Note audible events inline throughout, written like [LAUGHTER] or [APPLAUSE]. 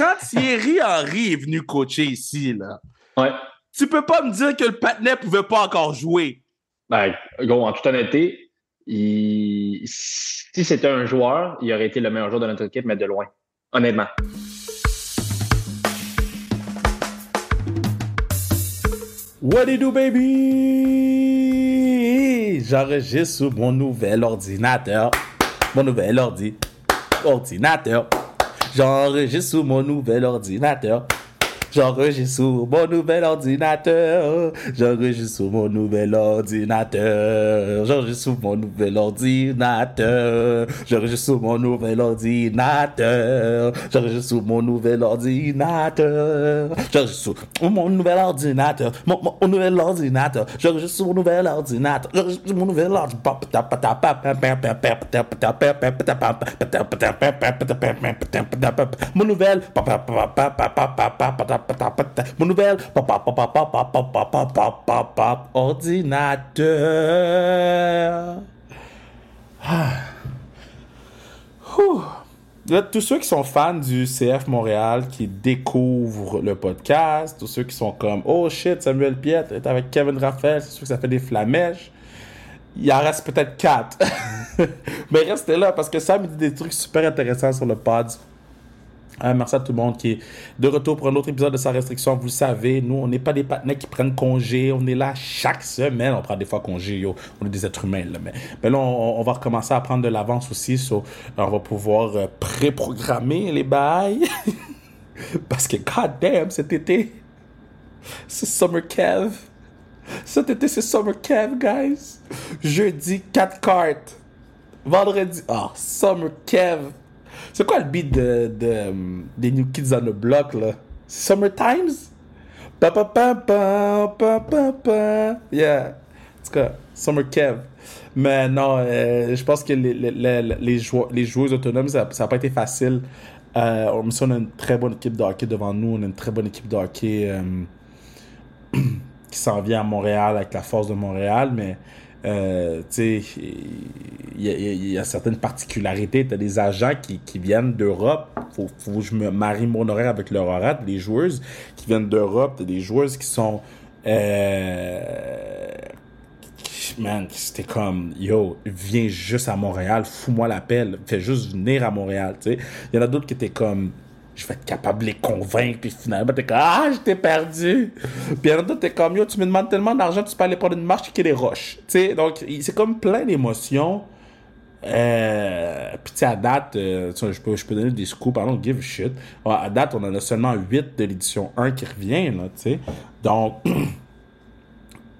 quand Thierry Henry est venu coacher ici, là, Ouais. tu peux pas me dire que le patinet pouvait pas encore jouer. Ben, gros, en toute honnêteté, il- si c'était un joueur, il aurait été le meilleur joueur de notre équipe, mais de loin. Honnêtement. What do you do, baby? J'enregistre sur mon nouvel ordinateur. Mon nouvel ordi. Ordinateur. J'enregistre sur mon nouvel ordinateur. J'enregistre sur mon nouvel ordinateur. J'enregistre sur mon nouvel ordinateur. J'enregistre sur mon nouvel ordinateur. J'enregistre sur mon nouvel ordinateur. J'enregistre sur mon nouvel ordinateur. J'enregistre sur mon nouvel ordinateur. Mon, mon- mon nouvel ordinateur. J'enregistre sur mon nouvel ordinateur. J'enregistre sur mon nouvel ordinateur. Mon nouvel mon nouvel ordinateur. Ah. Là, tous ceux qui sont fans du CF Montréal, qui découvrent le podcast, tous ceux qui sont comme Oh shit, Samuel Piet est avec Kevin Raphaël, c'est sûr que ça fait des flamèches. Il en reste peut-être quatre. Mais restez là parce que Sam dit des trucs super intéressants sur le pod. Euh, merci à tout le monde qui est de retour pour un autre épisode de Sa Restriction. Vous le savez, nous, on n'est pas des partenaires qui prennent congé. On est là chaque semaine. On prend des fois congé, yo. On est des êtres humains. Mais, mais là, on, va recommencer à prendre de l'avance aussi. So, on va pouvoir euh, pré-programmer les bails. [LAUGHS] Parce que, god damn, cet été, c'est Summer Kev. Cet été, c'est Summer Kev, guys. Jeudi, 4 cartes. Vendredi, ah, Summer Kev. C'est quoi le beat de, de, des New Kids on the Block, là? Summer Times? Pa pa pa pa pa pa pa. Yeah. En tout cas, Summer Kev. Mais non, euh, je pense que les, les, les, les, joueurs, les joueuses autonomes, ça n'a pas été facile. Euh, on, on a une très bonne équipe de hockey devant nous. On a une très bonne équipe de hockey euh, [CLEARS THROAT] qui s'en vient à Montréal avec la force de Montréal, mais euh, il y, a- certaines particularités. Tu as des agents qui, qui viennent d'Europe. Faut, faut que je me marie mon horaire avec leur horaire. Des joueuses qui viennent d'Europe. Tu des joueuses qui sont. Euh, man, c'était comme, yo, viens juste à Montréal, fous-moi la pelle, fais juste venir à Montréal, tu sais. Il y en a d'autres qui étaient comme, je vais être capable de les convaincre, puis finalement, t'es comme, ah, j'étais perdu. Puis en t'es comme, yo, tu me demandes tellement d'argent, tu peux aller prendre une marche qui est des roches, tu sais. Donc, c'est comme plein d'émotions. Euh, puis tu sais, à date, euh, je, peux, je peux donner des scoops, don't give a shit. À date, on en a seulement 8 de l'édition 1 qui revient, là, tu sais. Donc, [CLEARS THROAT]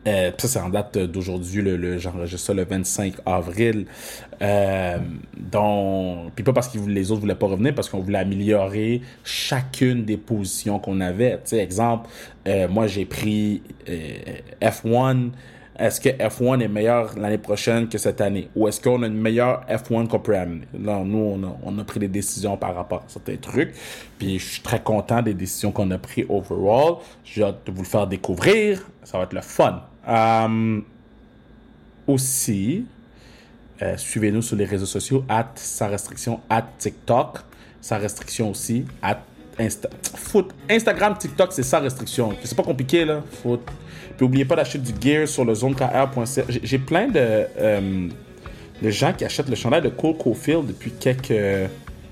Euh, ça, c'est en date d'aujourd'hui, le, le, j'enregistre ça le 25 avril. Euh, donc, puis pas parce que les autres voulaient pas revenir, parce qu'on voulait améliorer chacune des positions qu'on avait. Tu sais, exemple, euh, moi j'ai pris euh, F1. Est-ce que F1 est meilleur l'année prochaine que cette année? Ou est-ce qu'on a une meilleure F1 qu'on peut amener? Là, nous, on a, on a pris des décisions par rapport à certains trucs. Puis je suis très content des décisions qu'on a prises overall. J'ai hâte de vous le faire découvrir. Ça va être le fun. Aussi, euh, suivez-nous sur les réseaux sociaux, at sa restriction, at TikTok, sa restriction aussi, at Insta Foot. Instagram, TikTok, c'est sa restriction. C'est pas compliqué, là. Foot. Puis n'oubliez pas d'acheter du gear sur le zonekr.ca. J'ai- J'ai plein de, euh, de gens qui achètent le chandail de Cole Caulfield depuis quelques,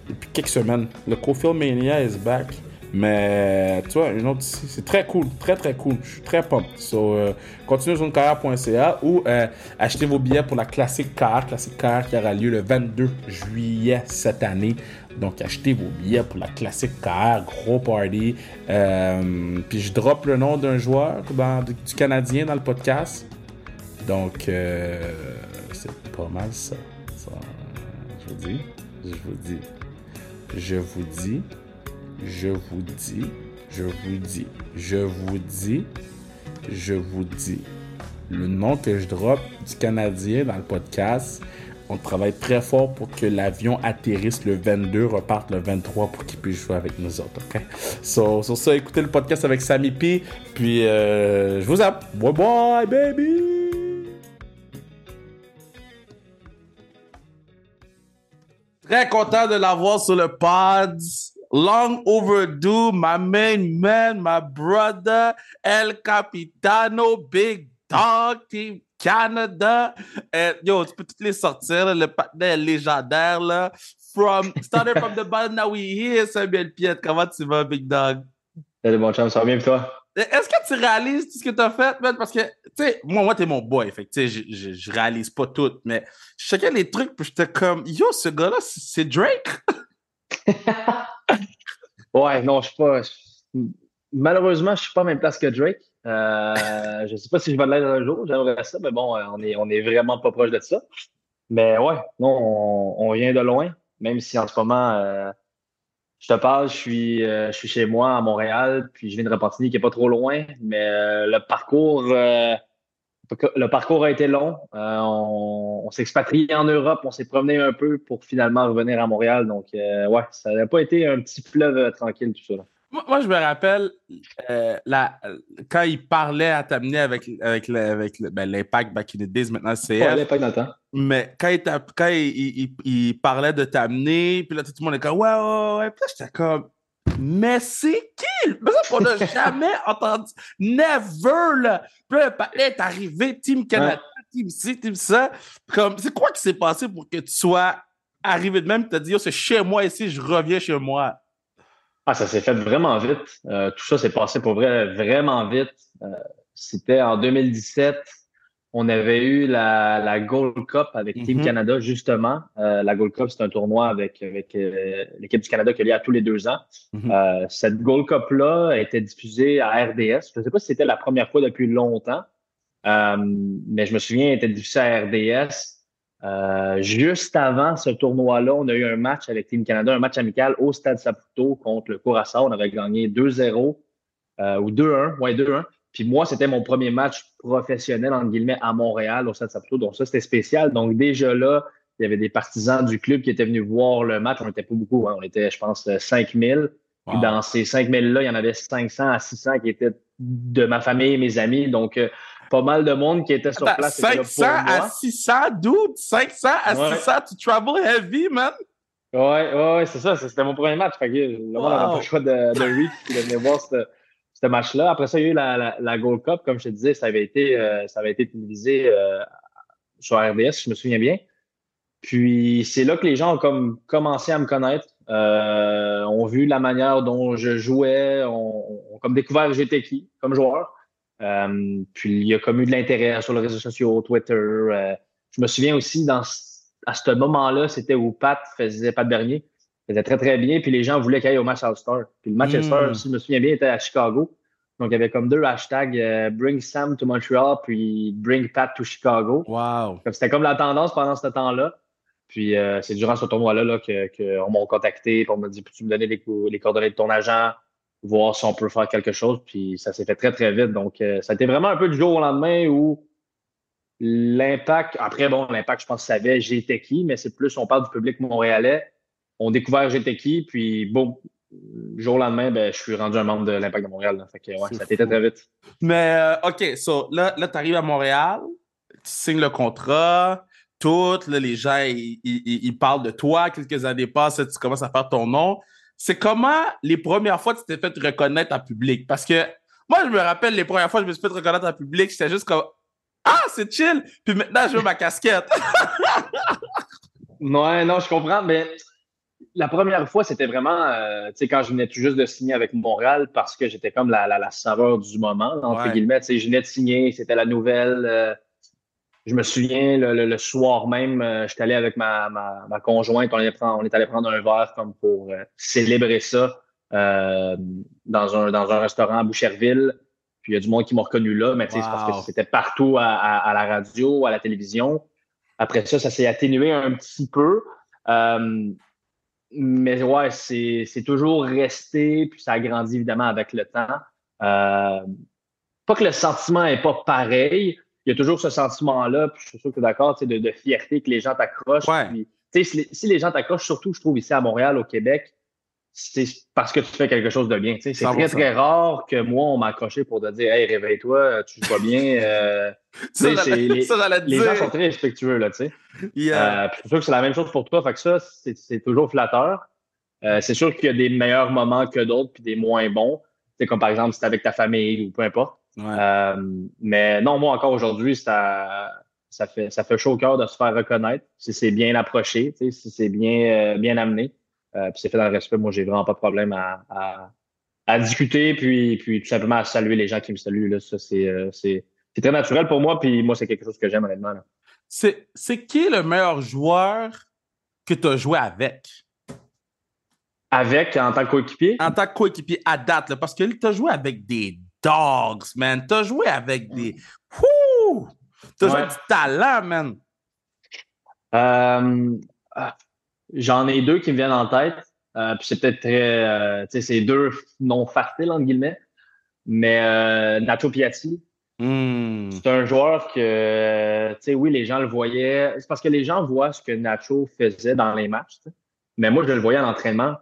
depuis quelques semaines. Le Caulfield Mania is back. Mais tu vois, une autre, c'est très cool, très très cool. Je suis très pumped. So, euh, continuez sur zonekr.ca ou euh, achetez vos billets pour la Classique Car, Classique Car qui aura lieu le 22 juillet cette année. Donc, achetez vos billets pour la Classique Car, gros party. Euh, puis je drop le nom d'un joueur du Canadien dans le podcast. Donc, c'est pas mal ça. Ça, Je vous dis, je vous dis, je vous dis, je vous dis, je vous dis, je vous dis, je vous dis. Le nom que je drop du Canadien dans le podcast, on travaille très fort pour que l'avion atterrisse le 22, reparte le 23 pour qu'il puisse jouer avec nous autres, ok? So, sur ça, écoutez le podcast avec Sammy P, puis euh, je vous aime. Bye bye, baby! Très content de l'avoir sur le pod. Long overdue, my main man, my brother, El Capitano, Big Dog, Team Canada. Et, yo, tu peux toutes les sortir, le partenaire légendaire, là. From, started from the bottom, now we here, Samuel Piet. Comment tu vas, Big Dog? Salut, bon chum, ça va bien, toi? Est-ce que tu réalises tout ce que tu as fait, man? Parce que, tu sais, moi, moi, t'es mon boy. Fait tu sais, je, je, réalise pas tout, mais je checkais les trucs, puis j'étais comme, yo, ce gars-là, c'est Drake? [LAUGHS] ouais, non, je suis pas. Malheureusement, je suis pas à même place que Drake. Euh, je sais pas si je vais l'être un jour, j'aimerais ça, mais bon, on est, on est vraiment pas proche de ça. Mais ouais, non, on, vient de loin, même si en ce moment, euh, je te parle, je suis, euh, je suis chez moi à Montréal, puis je viens de Repentigny qui est pas trop loin, mais euh, le parcours, le parcours a été long. on, on s'est expatrié en Europe, on s'est promené un peu pour finalement revenir à Montréal. Donc, ouais, ça n'a pas été un petit fleuve tranquille tout ça. Là. Moi, je me rappelle euh, la, quand il parlait à t'amener avec, avec, avec ben, l'impact back in the days, maintenant c'est Ouais, l'impact dans le temps. Mais quand il, quand il, il, parlait de t'amener, puis là, tout le monde est comme Ouais, ouais, ouais. Puis là, j'étais comme Mais c'est qui? Mais ça, on n'a [LAUGHS] jamais entendu. Never, là. Puis là, est arrivé, Team Canada, Team ci, Team ça. Comme, c'est quoi qui s'est passé pour que tu sois arrivé de même et te dit c'est chez moi ici, je reviens chez moi? Ah, ça s'est fait vraiment vite. Euh, tout ça s'est passé pour vrai vraiment vite. Euh, c'était en 2017. On avait eu la, la Gold Cup avec Team mm-hmm. Canada, justement. Euh, la Gold Cup, c'est un tournoi avec, avec l'équipe du Canada qui a lieu à tous les deux ans. Mm-hmm. cette Gold Cup-là a été diffusée à RDS. Je ne sais pas si c'était la première fois depuis longtemps, mais je me souviens, elle était diffusée à RDS. Euh, juste avant ce tournoi-là, on a eu un match avec Team Canada, un match amical au Stade Saputo contre le Curaçao. On avait gagné 2-0 euh, ou 2-1. Ouais, 2-1. Puis moi, c'était mon premier match professionnel, entre guillemets, à Montréal, au Stade Saputo. Donc ça, c'était spécial. Donc déjà là, il y avait des partisans du club qui étaient venus voir le match. On n'était pas beaucoup. Hein. On était, je pense, 5000. Puis dans ces 5000-là, il y en avait 500 à 600 qui étaient de ma famille et mes amis. Donc, euh, pas mal de monde qui était sur place. 500 à 600, dude! 500 à 600, tu travel heavy, man! Ouais, ouais, c'est ça. C'était mon premier match. Fait que le monde n'avait pas le choix de, de reach et de venir voir ce match-là. Après ça, il y a eu la, Gold Cup. Comme je te disais, ça avait été, euh, ça avait été télévisé euh, sur RDS, je me souviens bien. Puis c'est là que les gens ont comme commencé à me connaître, euh, ont vu la manière dont je jouais, ont, ont comme découvert j'étais qui comme joueur. Puis il y a comme eu de l'intérêt sur les réseaux sociaux, Twitter. Je me souviens aussi dans à ce moment-là, c'était où Pat faisait Pat Bernier faisait très très bien, puis les gens voulaient qu'il aille au match All-Star. Puis le match All-Star, hmm. si je me souviens bien, était à Chicago. Donc il y avait comme deux hashtags euh, Bring Sam to Montreal puis Bring Pat to Chicago. Wow. C'était comme la tendance pendant ce temps-là. Puis c'est durant ce tournoi-là là, qu'on m'a contacté, on m'a dit Peux-tu me donner les, les coordonnées de ton agent voir si on peut faire quelque chose? Puis ça s'est fait très, très vite. Donc, euh, ça a été vraiment un peu du jour au lendemain où l'impact, après, bon, l'impact, je pense, savait j'étais qui, mais c'est plus, on parle du public montréalais. On découvert j'étais qui, puis bon, jour au lendemain, ben, je suis rendu un membre de l'Impact de Montréal. Fait que, ouais, ça a été très, vite. Mais, euh, OK, so, là, là tu arrives à Montréal, tu signes le contrat, tout, là, les gens, ils, ils, parlent de toi, quelques années passent, tu commences à faire ton nom c'est comment les premières fois tu t'es fait reconnaître en public? Parce que moi, je me rappelle les premières fois que je me suis fait reconnaître en public, c'était juste comme Ah, c'est chill! Puis maintenant, je veux ma casquette. [LAUGHS] ouais, non, je comprends, mais la première fois, c'était vraiment, euh, tu sais, quand je venais tout juste de signer avec Montréal, parce que j'étais comme la, la, saveur du moment, entre guillemets. Tu sais, je venais de signer, c'était la nouvelle. Euh, je me souviens, le, soir même, euh, j'étais allé avec ma, ma, conjointe, on, on est allé prendre un verre comme pour euh, célébrer ça dans, un, dans un restaurant à Boucherville. Puis il y a du monde qui m'a reconnu là, mais c'est parce que c'était partout à, la radio, à la télévision. Après ça, ça s'est atténué un petit peu. Mais ouais, c'est toujours resté, puis ça a grandi évidemment avec le temps. pas que le sentiment n'est pas pareil, il y a toujours ce sentiment-là, puis je suis sûr que tu es d'accord, de, de fierté que les gens t'accrochent. Si, si, les gens t'accrochent, surtout, je trouve, ici à Montréal, au Québec, c'est parce que tu fais quelque chose de bien. C'est très, très rare que moi, on m'a accroché pour te dire Hey, réveille-toi, tu vois bien. Euh, [LAUGHS] ça, les, [LAUGHS] les gens sont très respectueux, là, tu sais. Euh, je suis sûr que c'est la même chose pour toi. Fait que ça, c'est toujours flatteur. c'est sûr qu'il y a des meilleurs moments que d'autres, puis des moins bons. C'est comme par exemple, si avec ta famille ou peu importe. mais non, moi encore aujourd'hui, ça, ça, fait, ça fait chaud au cœur de se faire reconnaître. Si c'est bien approché, si c'est bien, bien amené, puis c'est fait dans le respect, moi, j'ai vraiment pas de problème à, à, discuter, puis, puis tout simplement à saluer les gens qui me saluent. Là. Ça, c'est, c'est, très naturel pour moi, puis moi, c'est quelque chose que j'aime honnêtement. Là. C'est, c'est qui le meilleur joueur que tu as joué avec? Avec, en tant que coéquipier? En tant que coéquipier à date, parce que tu as joué avec des dogs, man. Tu as joué avec des. Wouh! Tu as joué du talent, man. Euh, ah, j'en ai deux qui me viennent en tête. Euh, puis c'est peut-être très. Euh, tu sais, c'est deux non faciles, entre guillemets. Mais Nacho Piatti, Hmm. C'est un joueur que, tu sais, oui, les gens le voyaient. C'est parce que les gens voient ce que Nacho faisait dans les matchs. Mais moi, je le voyais en entraînement.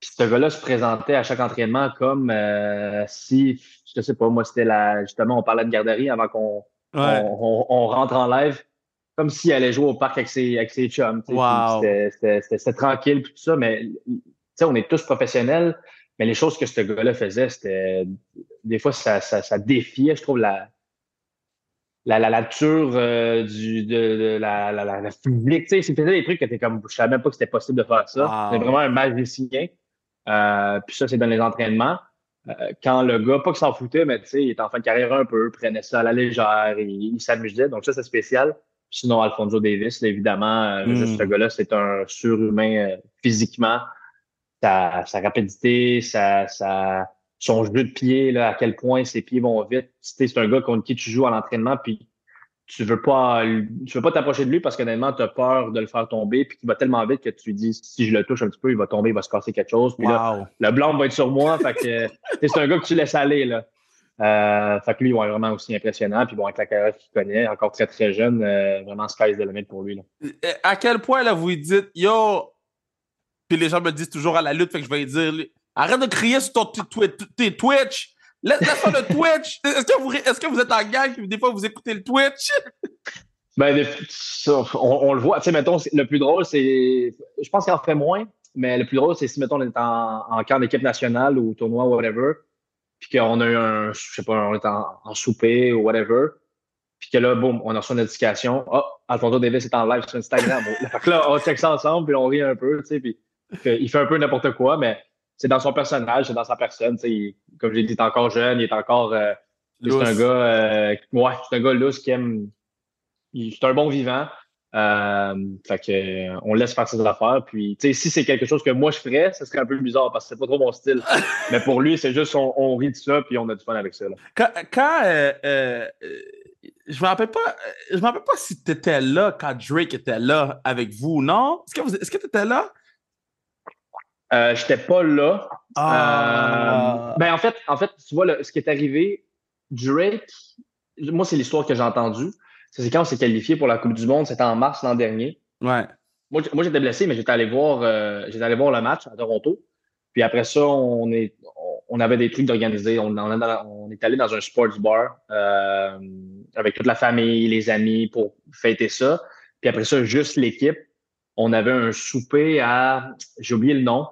Puis ce gars-là se présentait à chaque entraînement comme euh, si, je sais pas, moi, c'était la. Justement, on parlait de garderie avant qu'on on, rentre en live. Comme s'il allait jouer au parc avec ses, avec ses chums. C'était tranquille, puis tout ça. Mais, tu sais, on est tous professionnels. Mais les choses que ce gars-là faisait, c'était des fois, ça, ça, défiait, je trouve, la, la, la nature euh, du, de, la, la, la, physique. Tu sais, c'était des trucs que t'es comme, je savais même pas que c'était possible de faire ça. C'est vraiment un magicien. Euh, puis ça, c'est dans les entraînements. Euh, quand le gars, pas que s'en foutait, mais tu sais, il était en fin de carrière un peu, prenait ça à la légère, il, il s'amusait. Donc ça, c'est spécial. Sinon, Alfonso Davis, évidemment, hmm. ce gars-là, c'est un surhumain physiquement. Sa, sa rapidité, sa, sa, son jeu de pied, là, à quel point ses pieds vont vite. C'est un gars contre qui tu joues à l'entraînement, puis tu veux pas tu veux pas t'approcher de lui parce qu'honnêtement, tu as peur de le faire tomber, puis qu'il va tellement vite que tu lui dis si je le touche un petit peu, il va tomber, il va se casser quelque chose. Puis là, le blanc va être sur moi. fait que [LAUGHS] c'est un gars que tu laisses aller. Là. Euh, fait que lui, il va être vraiment aussi impressionnant. Puis bon, avec la carrière qu'il connaît, encore très très jeune, euh, vraiment sky's the limit pour lui. Là. À quel point là, vous lui dites Yo, puis les gens me disent toujours à la lutte, fait que je vais lui dire Arrête de crier sur ton Twitch. Laisse faire le Twitch. [LAUGHS] Est-ce que, vous, est-ce que vous êtes en gang et des fois vous écoutez le Twitch? [LAUGHS] Ben, on, le voit. Tu sais, mettons, le plus drôle, c'est. Je pense qu'il en fait moins, mais le plus drôle, c'est si, mettons, on est en, en camp d'équipe nationale ou tournoi ou whatever, puis qu'on a eu un. Je sais pas, on est en, souper ou whatever, puis que là, boum, on a reçu une notification. Oh, Alfonso Davis est en live sur Instagram. [LAUGHS] fait que là, on check ça ensemble, puis on rit un peu, tu sais, puis il fait un peu n'importe quoi, mais c'est dans son personnage, c'est dans sa personne. Il, comme j'ai dit, il est encore jeune, il est encore. Euh, c'est un gars. Euh, ouais, c'est un gars lousse qui aime. C'est un bon vivant. Euh, fait que, on laisse faire ses affaires. Puis, si c'est quelque chose que moi je ferais, ce serait un peu bizarre parce que c'est pas trop mon style. [LAUGHS] Mais pour lui, c'est juste on, rit de ça puis on a du fun avec ça. Quand, quand je me rappelle pas, je me rappelle pas si tu étais là quand Drake était là avec vous, non? Est-ce que tu étais là? Euh, J'étais pas là. Ah. Euh, ben en fait, en fait, tu vois, ce qui est arrivé, Drake, moi, c'est l'histoire que j'ai entendue. C'est quand on s'est qualifié pour la Coupe du Monde, c'était en mars l'an dernier. Ouais. Moi, moi j'étais blessé, mais j'étais allé voir euh, j'étais allé voir le match à Toronto. Puis après ça, on est on avait des trucs d'organiser. On, on, est allé dans un sports bar euh, avec toute la famille, les amis pour fêter ça. Puis après ça, juste l'équipe. On avait un souper à, j'ai oublié le nom,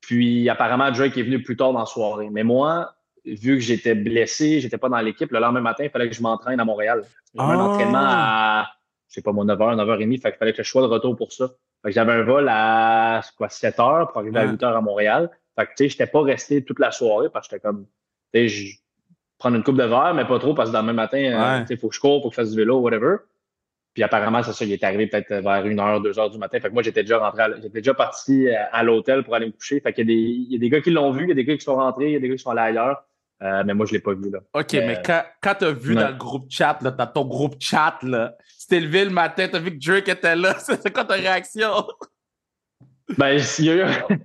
puis apparemment, Drake est venu plus tard dans la soirée. Mais moi, vu que j'étais blessé, j'étais pas dans l'équipe, le lendemain matin, il fallait que je m'entraîne à Montréal. J'avais un ah! entraînement à, je sais pas, mon 9h, 9h30, fait qu'il fallait que je sois de retour pour ça. Fait que j'avais un vol à, quoi, 7 h pour arriver à 8 h à Montréal. Fait que, tu sais, j'étais pas resté toute la soirée parce que j'étais comme, tu sais, je prendre une coupe de verre, mais pas trop parce que le lendemain matin, euh, tu sais, faut que je cours, faut que je fasse du vélo, whatever. Puis apparemment, c'est ça, il est arrivé peut-être vers une heure, deux heures du matin. Fait que moi, j'étais déjà rentré, j'étais déjà parti à, l'hôtel pour aller me coucher. Fait qu'il y a des, il y a des gars qui l'ont vu, il y a des gars qui sont rentrés, il y a des gars qui sont allés ailleurs. Euh, mais moi, je l'ai pas vu, là. OK, mais, quand, quand tu as vu dans le groupe chat, là, dans ton groupe chat, là, c'était levé le matin, tu as vu que Drake était là. [LAUGHS] C'est quoi ta réaction? Ben, il y, a eu,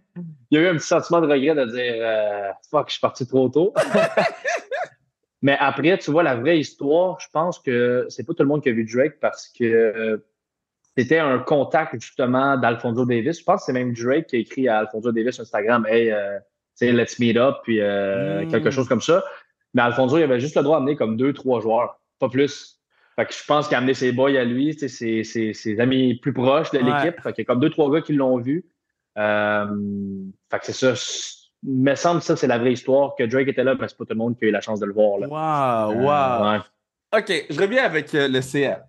il y a eu un petit sentiment de regret de dire euh, Fuck, je suis parti trop tôt. [LAUGHS] Mais après, tu vois, la vraie histoire, je pense que c'est pas tout le monde qui a vu Drake parce que euh, c'était un contact justement d'Alfonso Davis. Je pense que c'est même Drake qui a écrit à Alfonso Davis sur Instagram Hey, euh, let's meet up, puis euh, hmm. quelque chose comme ça. Mais Alfonso, il avait juste le droit d'amener comme deux, trois joueurs, pas plus. Fait que je pense qu'il a amené ses boys à lui, ses, ses, ses, amis plus proches de l'équipe. Fait qu'il y a comme deux, trois gars qui l'ont vu. Euh, fait que c'est ça. Il me semble que ça, c'est la vraie histoire, que Drake était là, mais c'est pas tout le monde qui a eu la chance de le voir. Là. Wow, wow. OK, je reviens avec le CR.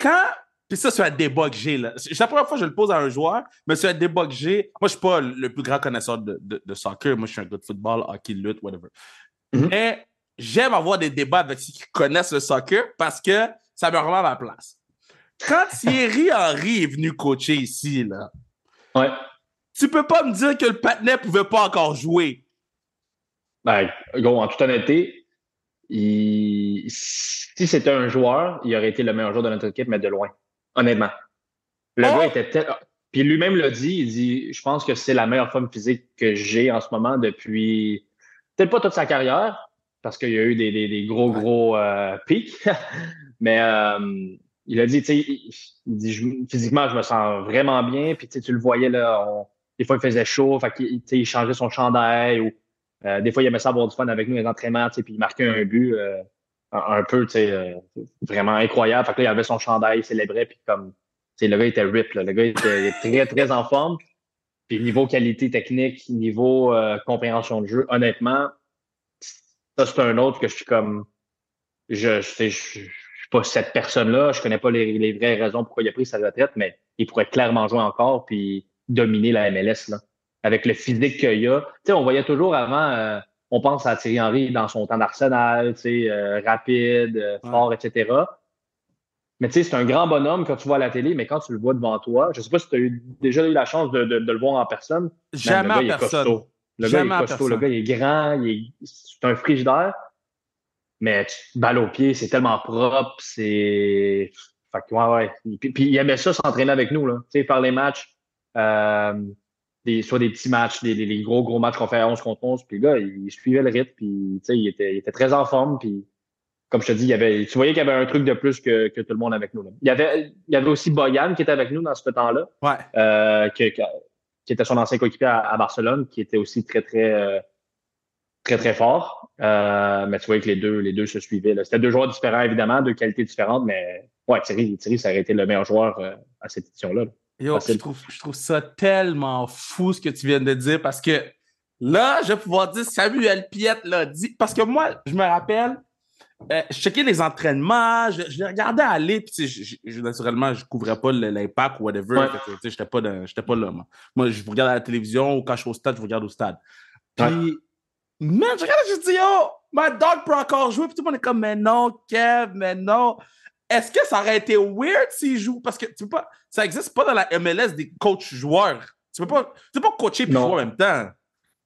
Quand puis ça, c'est un débat que j'ai. C'est la première fois que je le pose à un joueur, mais c'est un débat que j'ai. Moi, je ne suis pas le plus grand connaisseur de, de, soccer. Moi, je suis un gars de football, hockey, lutte, whatever. Mm-hmm. Mais j'aime avoir des débats avec ceux qui connaissent le soccer parce que ça me remet à ma place. Quand Thierry [LAUGHS] Henry est venu coacher ici, là, ouais. tu peux pas me dire que le ne pouvait pas encore jouer. Ben, en toute honnêteté, si c'était un joueur, il aurait été le meilleur joueur de notre équipe, mais de loin honnêtement. Le oh! gars était tel... Puis lui-même l'a dit, il dit Je pense que c'est la meilleure forme physique que j'ai en ce moment depuis peut-être pas toute sa carrière, parce qu'il y a eu des, gros, gros euh, pics. [LAUGHS] Mais euh, il a dit, tu sais, il, dit physiquement, je me sens vraiment bien. Puis tu le voyais là, des fois il faisait chaud, fait il changeait son chandail ou euh, des fois il aimait ça avoir du fun avec nous les entraînements, puis il marquait un but un, peu, tu sais, euh, vraiment incroyable. Fait que là, il avait son chandail, il célébrait, puis comme, tu sais, le gars était rip, là. Le gars était très, très en forme. Puis niveau qualité technique, niveau euh, compréhension de jeu, honnêtement, ça, c'est un autre que je suis comme, je, je, je, suis pas cette personne-là, je connais pas les, les, vraies raisons pourquoi il a pris sa retraite, mais il pourrait clairement jouer encore puis dominer la MLS, là. Avec le physique qu'il a. Tu sais, on voyait toujours avant, euh, on pense à Thierry Henry dans son temps d'Arsenal, euh, rapide, euh, fort, etc. Mais tu sais, c'est un grand bonhomme quand tu vois à la télé, mais quand tu le vois devant toi, je ne sais pas si tu as déjà eu la chance de, le voir en personne. Jamais le gars, en personne. Le gars, il est costaud. Le gars, il est grand, c'est un frigidaire. Mais balle au pied, c'est tellement propre, c'est. Fait que, ouais, ouais. Puis, il aimait ça s'entraîner avec nous, là. Tu sais, faire les matchs. Euh, soit des petits matchs, des, gros, gros matchs qu'on fait 11 contre 11. Puis le gars, il, suivait le rythme, puis il était, il était très en forme. Puis comme je te dis, il y avait, tu voyais qu'il y avait un truc de plus que, tout le monde avec nous. Il, y avait, il y avait aussi Boyan qui était avec nous dans ce temps-là, ouais. Euh, qui, était son ancien coéquipier à, Barcelone, qui était aussi très, très, euh, très, très fort. Euh, mais tu voyais que les deux, les deux se suivaient. C'était deux joueurs différents, évidemment, deux qualités différentes, mais ouais, Thierry, Thierry ça aurait été le meilleur joueur à cette édition-là. là Yo, je trouve, je trouve ça tellement fou ce que tu viens de dire parce que là, je vais pouvoir dire Samuel Piette l'a dit. Parce que moi, je me rappelle, euh, je checkais les entraînements, je, les regardais aller, puis je, naturellement, je couvrais pas l'impact ou whatever. Je J'étais pas, pas là. Moi. moi, je regarde à la télévision ou quand je suis au stade, je regarde au stade. Puis, man, je regarde, je dis, yo, ma dog peut encore jouer. Puis tout le monde est comme, mais non, Kev, mais non. Est-ce que ça aurait été weird s'il joue? Parce que tu peux pas, ça n'existe pas dans la MLS des coachs joueurs. Tu peux pas, tu peux pas coacher et jouer en même temps.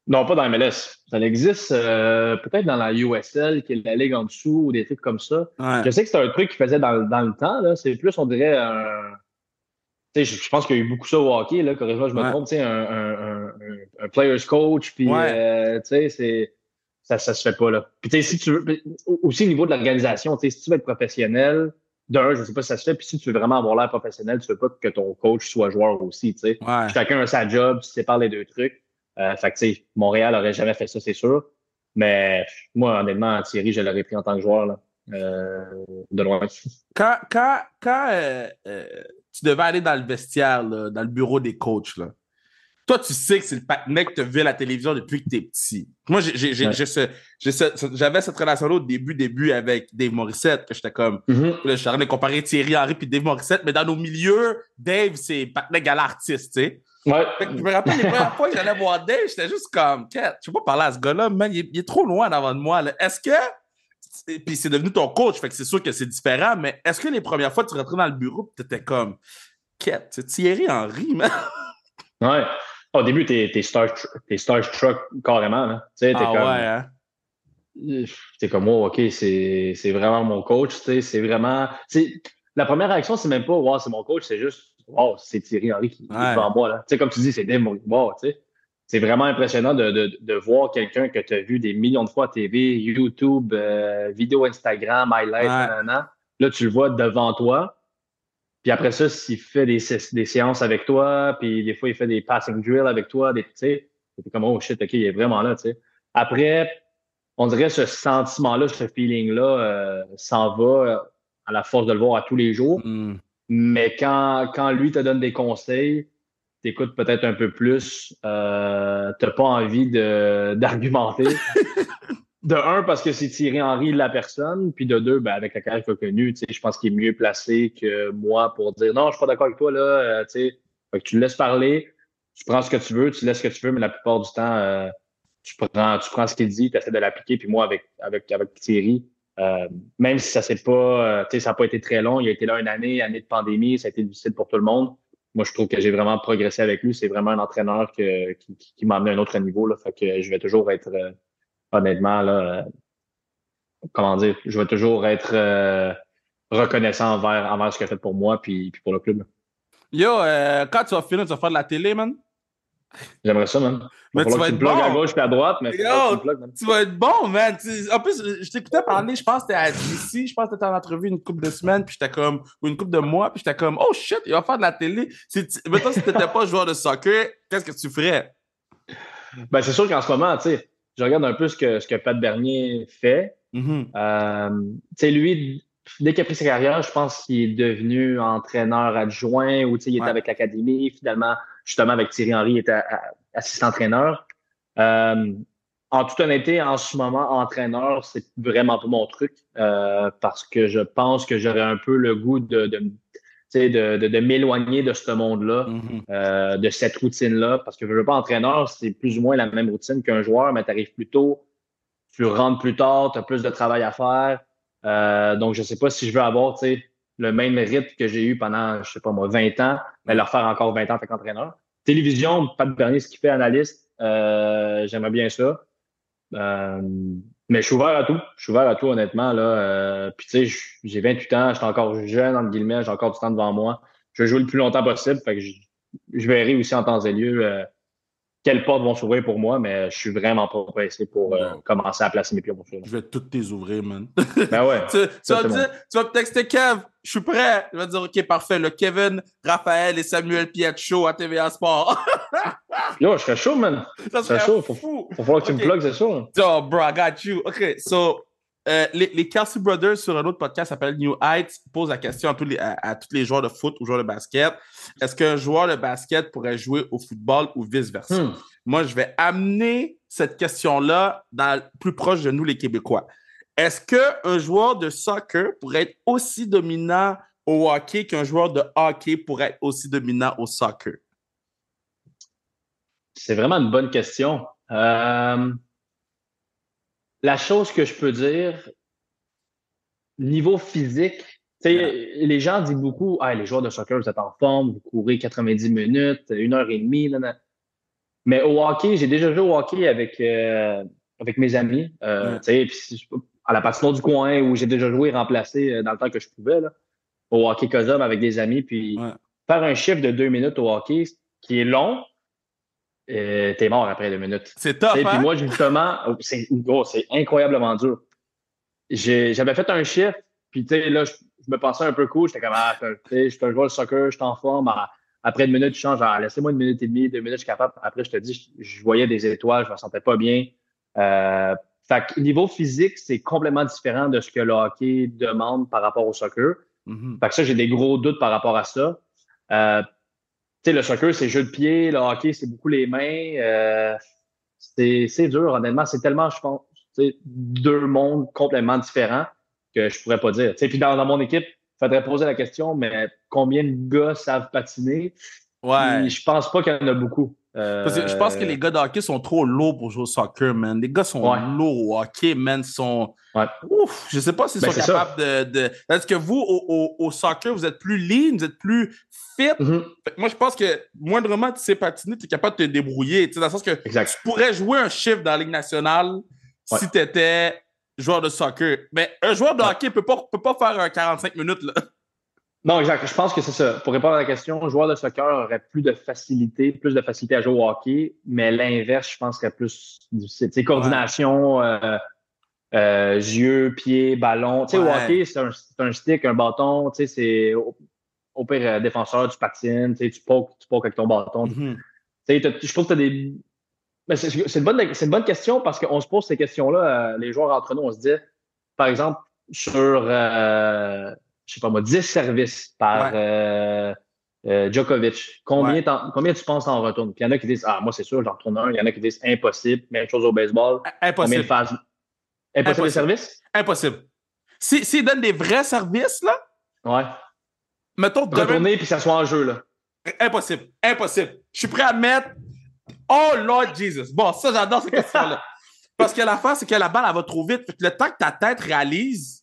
Non, pas dans la MLS. Ça existe euh, peut-être dans la USL, qui est la ligue en dessous, ou des trucs comme ça. Je sais que c'est un truc qu'ils faisaient dans, dans, le temps. C'est plus, on dirait, un. Je, je pense qu'il y a eu beaucoup ça au hockey, là, corrige-moi, je me trompe, un, un, un, un, player's coach, puis euh, c'est ça, ça se fait pas là. Puis si tu veux, aussi au niveau de l'organisation, si tu veux être professionnel, d'un, je ne sais pas si ça se fait. Puis si tu veux vraiment avoir l'air professionnel, tu ne veux pas que ton coach soit joueur aussi. sais. Chacun a sa job, tu sépares les deux trucs. Euh, fait que, tu sais, Montréal n'aurait jamais fait ça, c'est sûr. Mais moi, honnêtement, Thierry, je l'aurais pris en tant que joueur, là, euh, de loin. Quand, quand, quand euh, euh, tu devais aller dans le vestiaire, là, dans le bureau des coachs, là, toi, tu sais que c'est le mec que tu as vu à la télévision depuis que tu es petit. Moi, j'avais cette relation-là au début, début avec Dave Morissette, que j'étais comme, mm-hmm. je suis en train de comparer Thierry Henry et Dave Morissette, mais dans nos milieux, Dave, c'est mec à l'artiste, tu sais. Ouais. je me rappelle les premières fois que j'allais voir Dave, j'étais juste comme, je peux pas parler à ce gars-là, man, il est, trop loin d'avant de moi. Est-ce que, puis c'est devenu ton coach, fait que c'est sûr que c'est différent, mais est-ce que les premières fois que tu rentrais dans le bureau, tu étais comme, quête, Thierry Henry, man? Ouais. Au début, t'es es star, starstruck carrément. Là. ah comme, ouais, hein? T'es comme, oh, OK, c'est vraiment mon coach. C'est vraiment. La première réaction, c'est même pas, wow, c'est mon coach, c'est juste, wow, c'est Thierry Henry qui, est devant moi. Là. comme tu dis, c'est Dave wow, C'est vraiment impressionnant de, de, de voir quelqu'un que tu as vu des millions de fois à TV, YouTube, euh, vidéo Instagram, highlights, ouais. là, tu le vois devant toi puis après ça, s'il fait des, des, séances avec toi, puis des fois, il fait des passing drills avec toi, tu sais, c'est comme, oh shit, OK, il est vraiment là, tu sais. Après, on dirait ce sentiment-là, ce feeling-là euh, s'en va euh, à la force de le voir à tous les jours. Hmm. Mais quand, quand lui te donne des conseils, écoutes peut-être un peu plus, euh, tu n'as pas envie d'argumenter. [LAUGHS] de un, parce que c'est Thierry Henry la personne, puis de deux, ben, avec la carrière qu'il a connue, je pense qu'il est mieux placé que moi pour dire non, je suis pas d'accord avec toi, là, euh, sais. que tu le laisses parler, tu prends ce que tu veux, tu laisses ce que tu veux, mais la plupart du temps, euh, tu, prends, tu prends ce qu'il dit, tu essaies de l'appliquer, puis moi, avec, avec, avec Thierry, euh, même si ça s'est pas, ça n'a pas été très long, il a été là une année, année de pandémie, ça a été difficile pour tout le monde. Moi, je trouve que j'ai vraiment progressé avec lui. C'est vraiment un entraîneur que, qui, qui m'a amené à un autre niveau. Là, fait que je vais toujours être honnêtement, là, euh, comment dire, je vais toujours être euh, reconnaissant envers, envers ce qu'il a fait pour moi puis, puis pour le club. Yo, euh, quand tu vas finir, tu vas faire de la télé, man? J'aimerais ça, man. Mais tu vas être bon. à gauche puis à droite, mais Yo, tu, vas être bon, man. en plus, je t'écoutais parler, je pense que t'es à DC, je pense que t'étais en entrevue une couple de semaines, puis j'étais comme, ou une couple de mois, puis j'étais comme, oh shit, il va faire de la télé. Mais toi, si t'étais pas joueur de soccer, qu'est-ce que tu ferais? Ben, c'est sûr qu'en ce moment, tu sais, je regarde un peu ce que, ce que Pat Bernier fait. Mm-hmm. Euh, lui, dès qu'il a pris sa carrière, je pense qu'il est devenu entraîneur adjoint ou il était avec l'Académie. Finalement, justement, avec Thierry Henry, il était assistant-entraîneur. Euh, en toute honnêteté, en ce moment, entraîneur, c'est vraiment pas mon truc euh, parce que je pense que j'aurais un peu le goût de, de de, de, de m'éloigner de ce monde-là, mm-hmm. euh, de cette routine-là, parce que je veux pas entraîneur, c'est plus ou moins la même routine qu'un joueur, mais tu arrives plus tôt, tu rentres plus tard, tu as plus de travail à faire. Euh, donc, je sais pas si je veux avoir le même rythme que j'ai eu pendant, je sais pas moi, 20 ans, mais leur faire encore 20 ans avec entraîneur. Télévision, pas de dernier, ce qui fait analyste, euh, j'aimerais bien ça. Mais je suis ouvert à tout. Je suis ouvert à tout, honnêtement. Là. Euh, puis tu sais, j'ai 28 ans, je suis encore jeune, entre guillemets, j'ai encore du temps devant moi. Je veux jouer le plus longtemps possible. Fait que je, je verrai aussi en temps et lieu euh, quelles portes vont s'ouvrir pour moi, mais je suis vraiment pas pressé pour euh, commencer à placer mes pieds pour Je vais toutes les ouvrir, man. Ben ouais. [LAUGHS] tu, vas tu, vas me texter Kev, je suis prêt. Je vais dire, OK, parfait. Le Kevin, Raphaël et Samuel Pietro à TVA Sport. [LAUGHS] Yo, je serais chaud, man. Ça serait chaud. Faut, faut falloir que tu me plugues, c'est sûr. Oh, bro, I got you. OK, so, euh, les, les, Kelsey Brothers sur un autre podcast s'appelle New Heights posent la question à tous, les, à, tous les joueurs de foot ou joueurs de basket. Est-ce qu'un joueur de basket pourrait jouer au football ou vice-versa? Hmm. Moi, je vais amener cette question-là plus proche de nous, les Québécois. Est-ce qu'un joueur de soccer pourrait être aussi dominant au hockey qu'un joueur de hockey pourrait être aussi dominant au soccer? C'est vraiment une bonne question. Euh, la chose que je peux dire, niveau physique, les gens disent beaucoup, ah, les joueurs de soccer, vous êtes en forme, vous courez 90 minutes, une heure et demie. Mais au hockey, j'ai déjà joué au hockey avec, euh, avec mes amis. Euh, à la patinoire du coin où j'ai déjà joué remplacé euh, dans le temps que je pouvais. Là, au hockey COSOM avec des amis. Puis faire un chiffre de deux minutes au hockey, qui est long, euh, t'es mort après deux minutes. C'est top. Hein? Puis moi, justement, oh, c'est c'est incroyablement dur. J'avais fait un chiffre, puis tu sais, là, je, me pensais un peu cool. J'étais comme, ah, je suis un joueur de soccer, je suis en forme. après une minute, je change, ah, laissez-moi une minute et demie, deux minutes, je suis capable. Après, je te dis, je, voyais des étoiles, je me sentais pas bien. Euh, fait que niveau physique, c'est complètement différent de ce que le hockey demande par rapport au soccer. Mm-hmm. Fait que ça, j'ai des gros doutes par rapport à ça. Euh, sais, le soccer, c'est jeu de pied, le hockey, c'est beaucoup les mains. Euh, c'est dur, honnêtement. C'est tellement, je pense, deux mondes complètement différents que je pourrais pas dire. Puis dans, dans mon équipe, il faudrait poser la question, mais combien de gars savent patiner? Ouais. je pense pas qu'il y en a beaucoup. Parce que je pense que les gars de hockey sont trop lourds pour jouer au soccer, man. Les gars sont lourds au hockey, man. Sont... Ouais. Ouf, je sais pas s'ils ben, sont capables de, de. Est-ce que vous, au, au, soccer, vous êtes plus lean, vous êtes plus fit? Mm-hmm. Moi, je pense que moindrement tu sais patiner, tu es capable de te débrouiller. Dans le sens que exact. tu pourrais jouer un chiffre dans la Ligue nationale si tu étais joueur de soccer. Mais un joueur de hockey ne peut pas, peut pas faire un 45 minutes. Là. Non, exact. Je pense que c'est ça. Pour répondre à la question, un joueur de soccer aurait plus de facilité, plus de facilité à jouer au hockey, mais l'inverse, je pense, serait plus difficile. coordination, euh, euh, yeux, pieds, ballon. Tu sais, au hockey, c'est un, un, stick, un bâton. Tu sais, c'est au, pire euh, défenseur, tu patines, tu sais, tu pokes, tu pokes avec ton bâton. Mm-hmm. Tu sais, je trouve que tu as des. C'est une, bonne, une bonne question parce qu'on se pose ces questions-là, les joueurs entre nous, on se dit, par exemple, sur je sais pas moi, 10 services par, euh, euh, Djokovic, combien, combien tu penses en retourne? Puis il y en a qui disent, ah, moi, c'est sûr, j'en retourne un. Il y en a qui disent, impossible. Même chose au baseball. Impossible. Impossible, Impossible. les services? Impossible. S'ils si, donnent des vrais services, là. Ouais. Mettons, Retourner puis ça soit en jeu, là. Impossible. Impossible. Je suis prêt à mettre. Oh Lord Jesus. Bon, ça, j'adore cette question-là. [LAUGHS] Parce que la fin, c'est que la balle, elle va trop vite. Le temps que ta tête réalise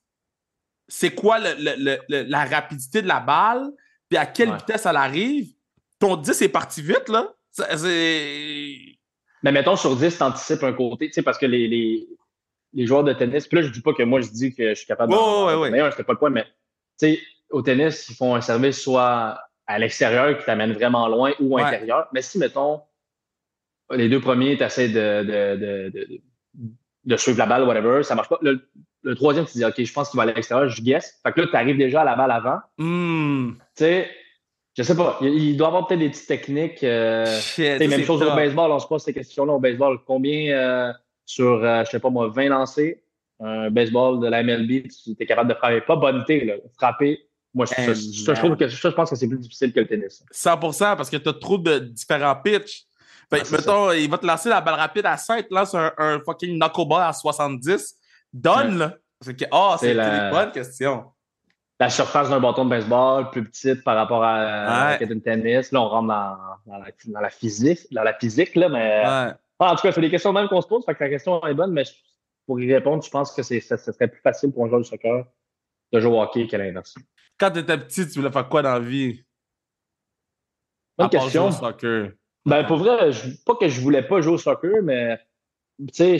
c'est quoi le, la rapidité de la balle, puis à quelle vitesse elle arrive, ton 10 est parti vite, là. Mais mettons sur 10, t'anticipes un côté, tu sais, parce que les, les, les, joueurs de tennis, puis là, je dis pas que moi, je dis que je suis capable de. Oh, ouais, D'ailleurs, c'était pas le point, mais tu sais, au tennis, ils font un service soit à l'extérieur qui t'amène vraiment loin ou à l'intérieur. Mais si, mettons, les deux premiers, tu essaies de, de, de, de, suivre la balle, whatever, ça marche pas. Le, le troisième, tu dis, OK, je pense qu'il va à l'extérieur, je guess. Fait que là, tu arrives déjà à la balle avant. Hmm. Tu sais, je sais pas. Il, doit y avoir peut-être des petites techniques. Euh, même chose au baseball, on se pose ces questions-là au baseball. Combien euh, sur, euh, je sais pas moi, 20 lancés, un baseball de la MLB, tu es capable de frapper? Pas bonneté, là, frapper. Moi, je, je trouve que je pense que c'est plus difficile que le tennis. 100% parce que tu as trop de différents pitchs. Fait, mettons, il va te lancer la balle rapide à 5, lance un, un fucking knuckleball à 70 donne, là. C'est que, oh, c'est une bonne question. La surface d'un bâton de baseball plus petite par rapport à, ouais. de tennis. Là, on rentre dans, dans, la, physique, dans la physique, là, mais. Ouais. en tout cas, c'est des questions même qu'on se pose, fait que la question est bonne, mais pour y répondre, je pense que ça, serait plus facile pour un joueur de soccer de jouer au hockey qu'à l'inverse. Quand tu étais petit, tu voulais faire quoi dans la vie? Bonne question. Soccer. Ben, pour vrai, pas que je voulais pas jouer au soccer, mais tu sais,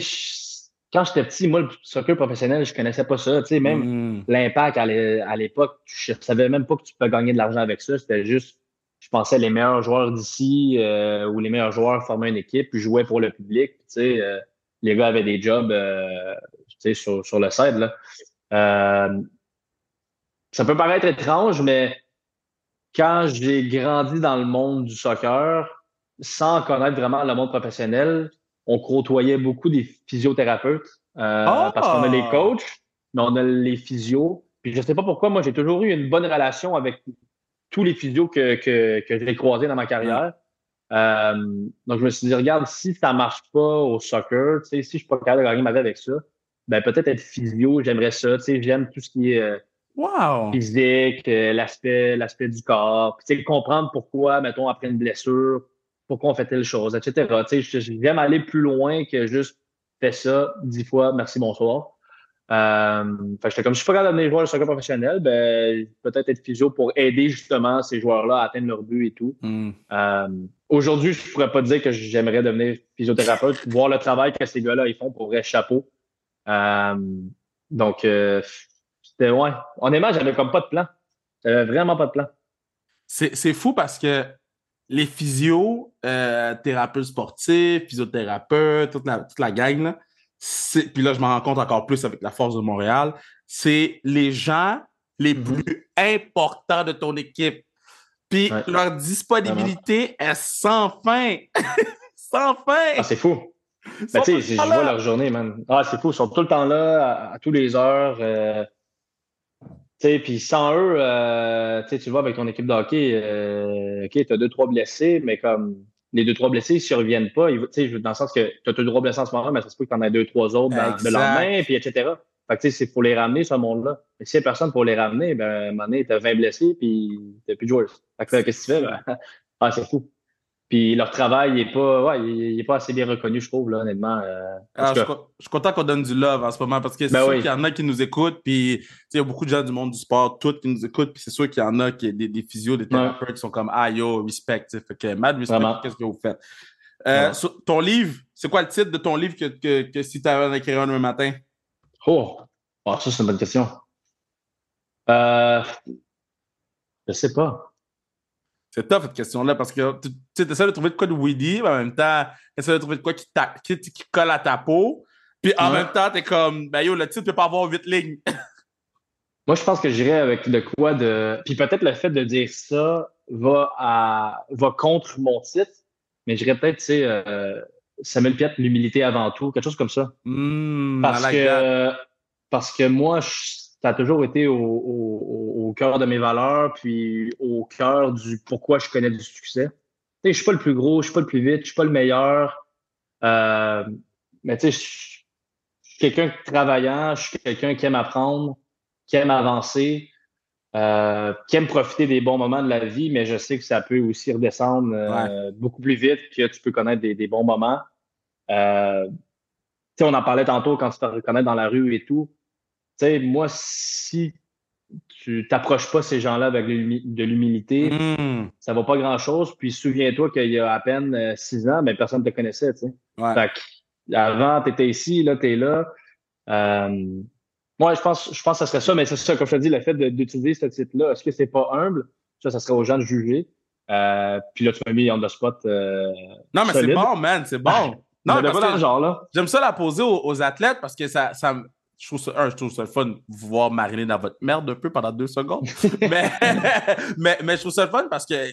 quand j'étais petit, moi, le soccer professionnel, je connaissais pas ça. Tu sais, même mm. l'impact à l'époque, je savais même pas que tu peux gagner de l'argent avec ça. C'était juste, je pensais les meilleurs joueurs d'ici euh, ou les meilleurs joueurs formaient une équipe puis jouaient pour le public. Tu sais, euh, les gars avaient des jobs euh, tu sais, sur, sur le site. Là. ça peut paraître étrange, mais quand j'ai grandi dans le monde du soccer, sans connaître vraiment le monde professionnel, on côtoyait beaucoup des physiothérapeutes euh, parce qu'on a les ah! coachs, mais on a les physios. Puis je sais pas pourquoi, moi, j'ai toujours eu une bonne relation avec tous les physios que, que, que j'ai croisés dans ma carrière. Euh, donc, je me suis dit, regarde, si ça marche pas au soccer, si je suis pas capable de gagner ma vie avec ça, ben peut-être être physio, j'aimerais ça. J'aime tout ce qui est euh, physique, l'aspect, l'aspect du corps. Puis, comprendre pourquoi, mettons, après une blessure, pourquoi on fait telle chose, etc. Tu sais, j'aime aller plus loin que juste fais ça dix fois, merci, bonsoir. Euh, fait comme je suis pas capable d'amener les joueurs de soccer professionnel, ben, peut-être être physio pour aider justement ces joueurs-là à atteindre leur but et tout. Hmm. Euh, aujourd'hui, je pourrais pas dire que j'aimerais devenir physiothérapeute, [LAUGHS] voir le travail que ces gars-là ils font pour vrai chapeau. Euh, donc, c'était ouais. Honnêtement, j'avais comme pas de plan. J'avais vraiment pas de plan. C'est fou parce que les physios, euh, thérapeutes sportifs, physiothérapeutes, toute la, toute la gang, là, puis là, je m'en rends compte encore plus avec la force de Montréal, c'est les gens les mm-hmm. plus importants de ton équipe. Puis leur disponibilité est sans fin. [LAUGHS] sans fin. Ah, c'est fou. Ben, tu sais, je vois leur journée, man. Ah, c'est fou. Ils sont tout le temps là, à, tous les heures. Euh, puis sans eux, euh, tu vois, avec ton équipe de hockey, euh, OK, tu as deux, trois blessés, mais comme les deux, trois blessés, ils ne reviennent pas. Ils, dans le sens que tu as deux, trois blessés en ce moment, mais ça se peut que tu en as deux, trois autres dans, de lendemain, puis etc. Fait que, c'est pour les ramener, ce monde-là. Mais s'il n'y a personne pour les ramener, ben, à un moment donné, tu as 20 blessés, puis tu n'as plus de joueurs. Fait que, qu'est-ce que tu fais? Ben, [LAUGHS] ah, c'est fou. Puis leur travail n'est pas, ouais, il est pas assez bien reconnu, je trouve, là, honnêtement. Euh, ah, je, suis content qu'on donne du love en ce moment parce que c'est ben sûr qu'il y en a qui nous écoutent. Puis il y a beaucoup de gens du monde du sport, toutes qui nous écoutent. Puis c'est sûr qu'il y en a qui des, des physios, des thérapeutes qui sont comme Ah yo, respect. Fait que mad respect, qu'est-ce que vous faites? Euh, ton livre, c'est quoi le titre de ton livre que, que, que si tu avais à écrire un matin? Oh, oh ça, c'est une bonne question. Euh, je sais pas. C'est tough cette question-là parce que tu essaies de trouver de quoi de weedy, mais en même temps, tu essaies de trouver de quoi qui, qui, qui, colle à ta peau. Puis en même temps, t'es comme, ben yo, le titre peut pas avoir huit lignes. [LAUGHS] Moi, je pense que j'irais avec de quoi de. Puis peut-être le fait de dire ça va, à... va contre mon titre, mais j'irais peut-être, tu sais, euh, Samuel Piet, l'humilité avant tout, quelque chose comme ça. Hmm, parce, que, parce que moi, ça a toujours été au, au, au cœur de mes valeurs, puis au cœur du pourquoi je connais du succès. Tu sais, je suis pas le plus gros, je suis pas le plus vite, je suis pas le meilleur. Euh, mais tu sais, je suis quelqu'un de travaillant, je suis quelqu'un qui aime apprendre, qui aime avancer, euh, qui aime profiter des bons moments de la vie, mais je sais que ça peut aussi redescendre euh, beaucoup plus vite que tu peux connaître des, bons moments. Euh, on en parlait tantôt quand tu te reconnais dans la rue et tout. Tu sais, moi, si tu t'approches pas ces gens-là avec de l'humilité, mm. ça va pas grand-chose. Puis souviens-toi qu'il y a à peine euh, six ans, mais personne ne te connaissait. Tu sais. avant, tu étais ici, là, tu es là. Euh, moi, je pense, je pense que ça serait ça, mais c'est ça, comme je te dis, le fait d'utiliser ce titre-là, est-ce que c'est pas humble? Ça, ça serait aux gens de juger. Euh, puis là, tu m'as mis on the spot. Euh, non, mais c'est bon, man, c'est bon. [LAUGHS] non, parce dans le genre, là. J'aime ça la poser aux, athlètes parce que ça, ça, je trouve ça, un, je trouve ça fun de voir mariner dans votre merde un peu pendant deux secondes. [LAUGHS] mais, [LAUGHS] mais, mais, je trouve ça fun parce que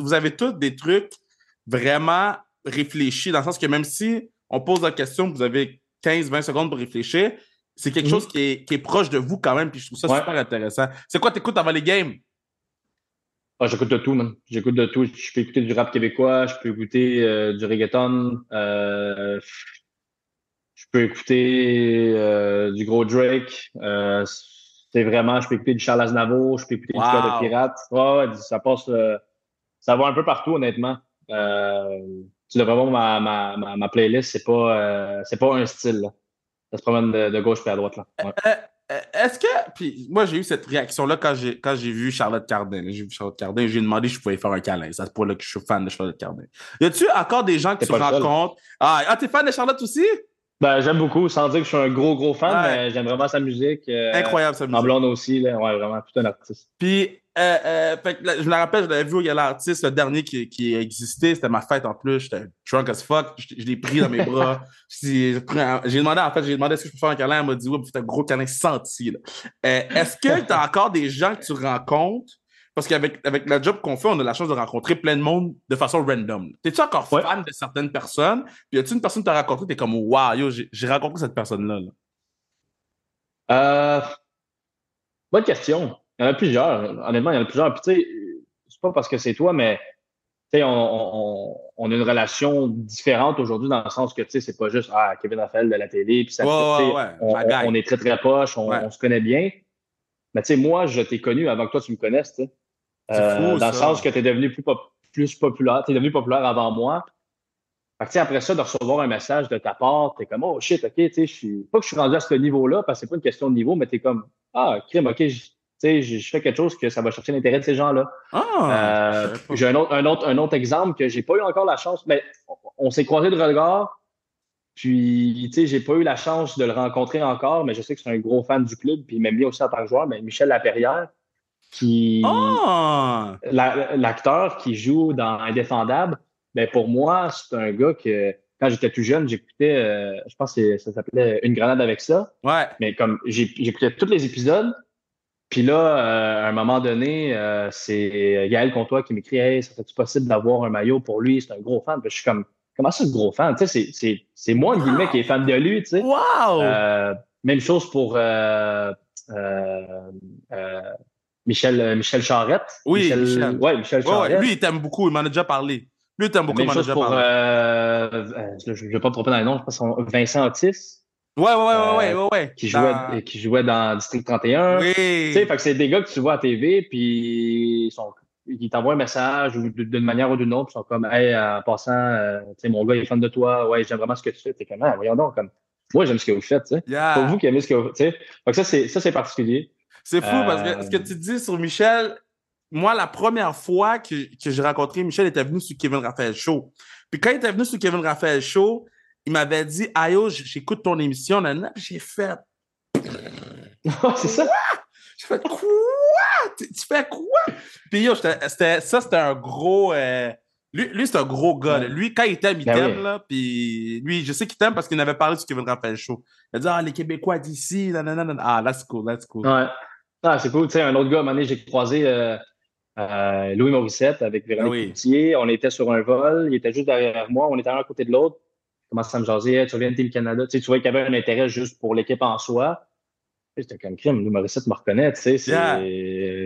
vous avez tous des trucs vraiment réfléchis, dans le sens que même si on pose la question, vous avez 15-20 secondes pour réfléchir, c'est quelque mhm. chose qui est, qui est, proche de vous quand même, puis je trouve ça super intéressant. C'est quoi t'écoutes avant les games? Ah, j'écoute de tout, man. J'écoute de tout. Je peux écouter du rap québécois, je peux écouter euh, du reggaeton, euh, je peux écouter euh, du gros Drake. c'est vraiment, je peux écouter du Charles Aznavour, je peux écouter du cœur de pirate. Ça passe, ça va un peu partout, honnêtement. tu devrais voir ma, ma, ma, ma playlist, c'est pas, c'est pas un style. Là ça se promène de, gauche puis à droite. là. Euh, euh, euh, est-ce que. Puis moi, j'ai eu cette réaction-là quand j'ai, quand j'ai vu Charlotte Cardin. J'ai vu Charlotte Cardin, j'ai demandé si je pouvais faire un câlin. C'est pour là que je suis fan de Charlotte Cardin. Y a-tu encore des gens que tu rencontres? Ah, ah, t'es fan de Charlotte aussi? Ben, j'aime beaucoup, sans dire que je suis un gros, gros fan, mais j'aime vraiment sa musique. Incroyable sa musique. En blonde aussi, là. Ouais, vraiment, tout un artiste. Puis, euh, euh, je me rappelle, je l'avais vu au Gala Artiste, le dernier qui, qui existait. C'était ma fête en plus. J'étais drunk as fuck. Je, l'ai pris dans mes [LAUGHS] bras. J'ai demandé, en fait, j'ai demandé est-ce que je peux faire un câlin. Elle m'a dit oui, c'est un gros câlin senti. Euh, est-ce que tu as encore des gens que tu rencontres? Parce qu'avec avec le job qu'on fait, on a la chance de rencontrer plein de monde de façon random. T'es-tu encore fan de certaines personnes? Puis y a-tu une personne que tu as rencontrée, t'es comme, wow, yo, j'ai rencontré cette personne-là? bonne question. Il y en a plusieurs. Honnêtement, il y en a plusieurs. Puis, tu sais, c'est pas parce que c'est toi, mais tu sais, on, on, a une relation différente aujourd'hui dans le sens que, tu sais, c'est pas juste, ah, Kevin Raphaël de la télé, puis ça, on, est très, très proches, on, se connaît bien. Mais, tu sais, moi, je t'ai connu avant que toi, tu me connaisses, tu Euh, dans le sens que tu es devenu plus, plus populaire, tu es devenu populaire avant moi. Fait que, après ça, de recevoir un message de ta part, t'es comme, oh shit, ok, je suis, pas que je suis rendu à ce niveau-là, parce que c'est pas une question de niveau, mais t'es comme, ah, crime, ok, je fais quelque chose que ça va chercher l'intérêt de ces gens-là. Ah, euh, j'ai un autre, un, autre, un autre exemple que j'ai pas eu encore la chance, mais on, s'est croisé de regard. Puis, tu sais, j'ai pas eu la chance de le rencontrer encore, mais je sais que c'est un gros fan du club, puis il m'aime bien aussi en tant que joueur, mais Michel Laperrière, qui. Ah! L'acteur qui joue dans Indéfendable, ben pour moi, c'est un gars que, quand j'étais tout jeune, j'écoutais, euh, je pense que ça s'appelait Une grenade avec ça. Ouais. Mais comme j'écoutais tous les épisodes, puis là, euh, à un moment donné, euh, c'est Gaël Comtois qui m'écrit Hey, ça serait-tu possible d'avoir un maillot pour lui? C'est un gros fan. Puis je suis comme Comment ça, ce gros fan? Tu sais, c'est moi, wow. guillemets, qui est fan de lui. Tu sais. Wow! Euh, même chose pour Michel, Michel Charette. Oui, Michel, Michel. Ouais, Michel Charette. Ouais, lui, il t'aime beaucoup. Il m'en a déjà parlé. Lui, il t'aime beaucoup. Même il chose pour, je ne vais pas me tromper dans les noms. Je pense Vincent Otis. Ouais, ouais, ouais, ouais, ouais, ouais. Qui, jouait, qui jouait dans District 31. Oui. Tu sais, fait que c'est des gars que tu vois à TV, puis ils, sont, ils t'envoient un message ou d'une manière ou d'une autre, ils sont comme, hey, en passant, euh, tu sais, mon gars, il est fan de toi, ouais, j'aime vraiment ce que tu fais. T'es comme, ah, voyons donc, comme, moi, j'aime ce que vous faites, tu sais. Yeah. C'est vous qui aimez ce que vous faites, tu sais. Fait que ça, c'est, ça, c'est particulier. C'est fou parce que ce que euh. tu dis sur Michel, moi, la première fois que, que j'ai rencontré Michel, il était venu sur Kevin Raphaël Show. Puis quand il était venu sur Kevin Raphaël Show, il m'avait dit Ayo, j'écoute ton émission, j'ai fait. [LAUGHS] c'est ça? J'ai fait quoi? Tu, fais quoi? Puis yo, c'était, ça, c'était un gros. Euh, lui, lui c'est un gros gars. Lui, quand il t'aime, il ben t'aime. Là, puis lui, je sais qu'il t'aime parce qu'il avait parlé sur Kevin Raphaël Show. Il a dit Ah, les Québécois d'ici, Ah, that's cool, that's cool. Ouais. Ah, c'est cool. Tu sais, un autre gars, à un moment donné, j'ai croisé euh, euh, Louis Morissette avec Véronique ah, On était sur un vol. Il était juste derrière moi. On était un à côté de l'autre commence à me jaser, tu reviens de Team Canada. Tu, sais, tu vois qu'il y avait un intérêt juste pour l'équipe en soi. J'étais comme crime, l'humoriste me reconnaît, tu sais,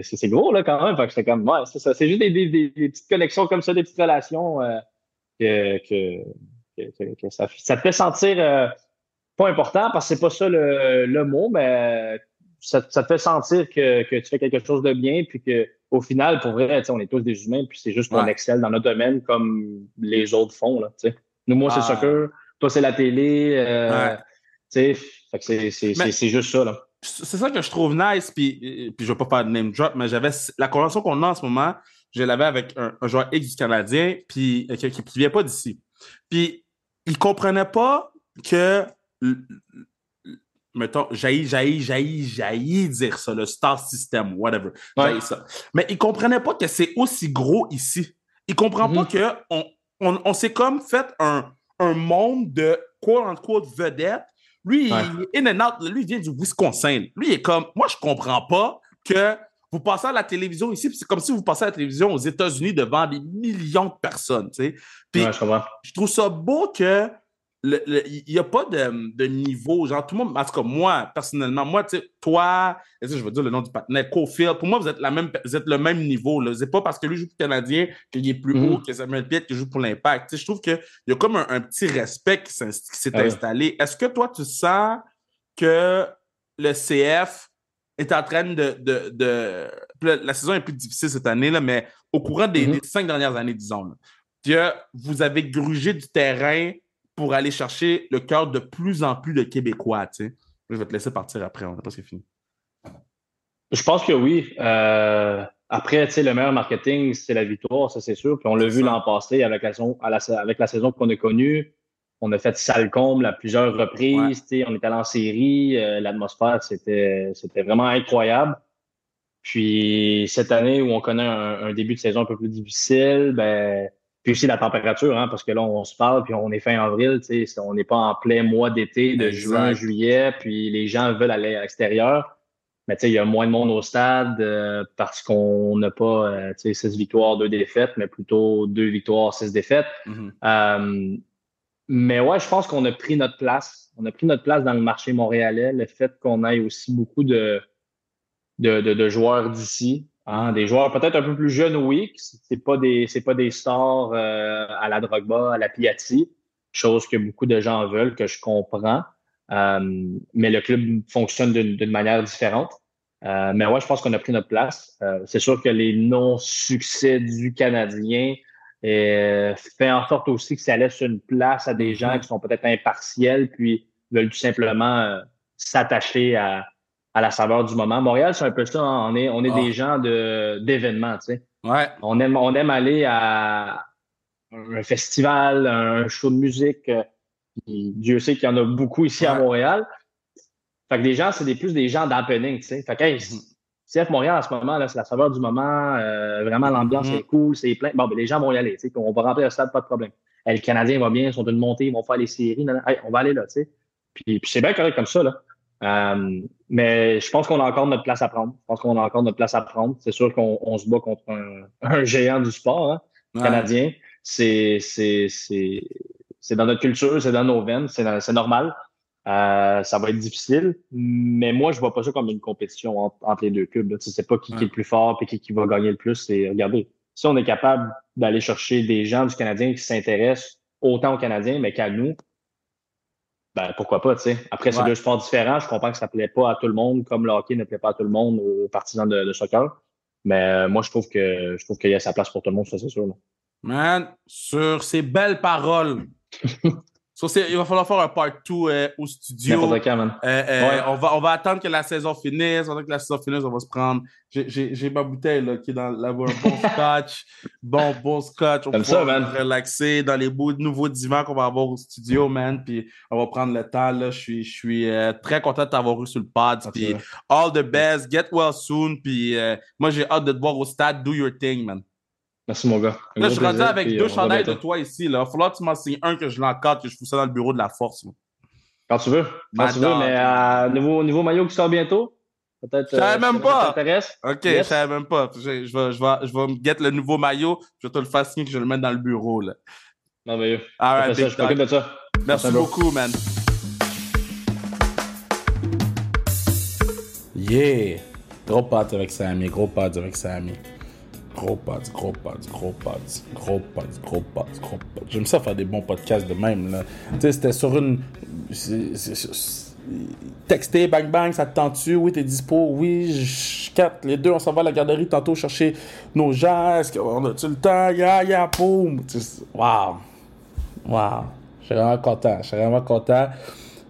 c'est gros là quand même. Fait que j'étais comme, ouais, c'est ça. C'est juste des, des, des, petites connexions comme ça, des petites relations euh, que, que, que, ça, ça, te fait sentir euh, pas important parce que c'est pas ça le, le, mot, mais ça, ça, te fait sentir que, que tu fais quelque chose de bien, puis que au final, pour vrai, on est tous des humains, puis c'est juste qu'on excelle dans notre domaine comme les autres font. Là. Nous, moi, c'est ah. soccer, toi, c'est la télé. Euh, ouais. C'est juste ça. Là c'est ça que je trouve nice, puis, puis je vais pas faire de name drop, mais j'avais la convention qu'on a en ce moment, je l'avais avec un, joueur X du Canadien, puis euh, qui ne vient pas d'ici. Puis il comprenait pas que mettons, jaillit, jaillit, jaillit, jaillit dire ça, le star system, whatever. Ça. Mais il comprenait pas que c'est aussi gros ici. Il comprend pas mm-hmm. que on, on, on s'est comme fait un, un monde de quote-unquote vedettes lui, il, in and out, lui, il vient du Wisconsin. Lui, il est comme, moi, je comprends pas que vous passez à la télévision ici, c'est comme si vous passez à la télévision aux États-Unis devant des millions de personnes, tu sais. Puis, je trouve ça beau que il n'y a pas de, niveau. Genre, tout le monde, en tout cas, moi, personnellement, moi, tu sais, toi, je vais dire le nom du partenaire, Cofield, pour moi, vous êtes, la même, vous êtes le même niveau. Ce n'est pas parce que lui joue pour le Canadien qu'il est plus haut mm-hmm. que Samuel Piet qui joue pour l'Impact. Tu sais, je trouve qu'il y a comme un, petit respect qui s'est installé. Est-ce que toi, tu sens que le CF est en train de. de, La saison est plus difficile cette année, là, mais au courant des, mm-hmm. cinq dernières années, disons, que vous avez grugé du terrain pour aller chercher le cœur de plus en plus de Québécois. Tu sais. Je vais te laisser partir après, on n'a pas fini. Je pense que oui. Euh, après, tu sais, le meilleur marketing, c'est la victoire, ça c'est sûr. Puis on l'a vu l'an passé avec la, saison, avec la saison qu'on a connue. On a fait sale comble à plusieurs reprises. sais, On est allé en série. Euh, l'atmosphère, c'était, c'était vraiment incroyable. Puis cette année où on connaît un, un, début de saison un peu plus difficile, ben puis aussi la température, hein, parce que là, on se parle, puis on est fin avril, on n'est pas en plein mois d'été de juin, juillet, puis les gens veulent aller à l'extérieur. Mais il y a moins de monde au stade euh, parce qu'on n'a pas euh, six victoires, deux défaites, mais plutôt deux victoires, six défaites. Mm-hmm. Euh, mais ouais, je pense qu'on a pris notre place. On a pris notre place dans le marché montréalais. Le fait qu'on ait aussi beaucoup de, de, de joueurs d'ici, Hein, des joueurs peut-être un peu plus jeunes, oui. C'est pas des, c'est pas des stars euh, à la Drogba, à la Piatti, chose que beaucoup de gens veulent, que je comprends. Euh, mais le club fonctionne d'une manière différente. Euh, mais ouais, je pense qu'on a pris notre place. c'est sûr que les non-succès du Canadien fait en sorte aussi que ça laisse une place à des gens mm-hmm. qui sont peut-être impartiels, puis veulent tout simplement s'attacher à, à la saveur du moment. Montréal, c'est un peu ça. Hein. On est, on est ah. des gens de, d'événements, tu sais. Ouais. On aime, on aime aller à un festival, un show de musique. Euh, Dieu sait qu'il y en a beaucoup ici à Montréal. Fait que les gens, c'est des, plus des gens d'happening, tu sais. Fait que, hey. CF Montréal, en ce moment, là, c'est la saveur du moment. Euh, vraiment, l'ambiance mm-hmm. est cool, c'est plein. Bon, ben, les gens vont y aller, tu sais. On va remplir le stade, pas de problème. Hey, le Canadien va bien, ils sont une montée, ils vont faire les séries. on va aller là, tu sais. Puis, puis c'est bien correct comme ça, là. Euh, mais je pense qu'on a encore notre place à prendre. Je pense qu'on a encore notre place à prendre. C'est sûr qu'on se bat contre un, géant du sport hein, canadien. C'est dans notre culture, c'est dans nos veines, c'est normal. Euh, ça va être difficile, mais moi, je vois pas ça comme une compétition entre, les deux clubs. Tu sais pas qui, est le plus fort et qui, qui va gagner le plus. C'est regardez, si on est capable d'aller chercher des gens du Canadien qui s'intéressent autant aux Canadiens, mais qu'à nous, ben, pourquoi pas, tu sais. Après, c'est deux sports différents. Je comprends que ça ne plaît pas à tout le monde, comme le hockey ne plaît pas à tout le monde aux partisans de, soccer. Mais euh, moi, je trouve que je trouve qu'il y a sa place pour tout le monde, ça, c'est sûr. Man, sur ces belles paroles, [LAUGHS] il va falloir faire un part 2 euh, au studio. Euh, euh, on, va, on va attendre que la saison finisse. On que la saison finisse, on va se prendre. J'ai ma bouteille là, qui est dans la bon [LAUGHS] scotch. bon, bon scotch. On va ça, relaxer dans les beaux nouveaux divans qu'on va avoir au studio, man. Puis on va prendre le temps. Là. Je suis, je suis très content de t'avoir eu sur le pod. Puis all the best. Get well soon. Puis moi, j'ai hâte de te voir au stade. Do your thing, man. Merci, mon gars. là, je suis rendu avec deux chandails de toi ici. Là. Il va falloir que tu m'en signes un que je l'encadre, que je fous ça dans le bureau de la force. Quand tu veux. Quand tu veux, mais euh, nouveau, nouveau maillot qui sort bientôt. Peut-être. Je savais euh, même pas. t'intéresse. OK, je savais même pas. Je, je, vais, je, vais, je vais me get le nouveau maillot. Je vais te le faire signer que je vais le mettre dans le bureau. Là. Merveilleux. All right, je t'occupe de ça. Merci beaucoup, man. Yeah! Gros pods avec Sammy, gros pods avec Sammy. Gros pods, gros pods, gros pods, gros pods, gros pods, gros pods. J'aime ça faire des bons podcasts de même, là. Tu sais, c'était sur une. Texter, bang bang, ça te tente-tu? Oui, t'es dispo? Oui, capte. Les deux, on s'en va à la garderie tantôt chercher nos gens. Est-ce qu'on a-tu le temps? Ya, ya, boum! Wow! Wow! Je suis vraiment content. Je suis vraiment content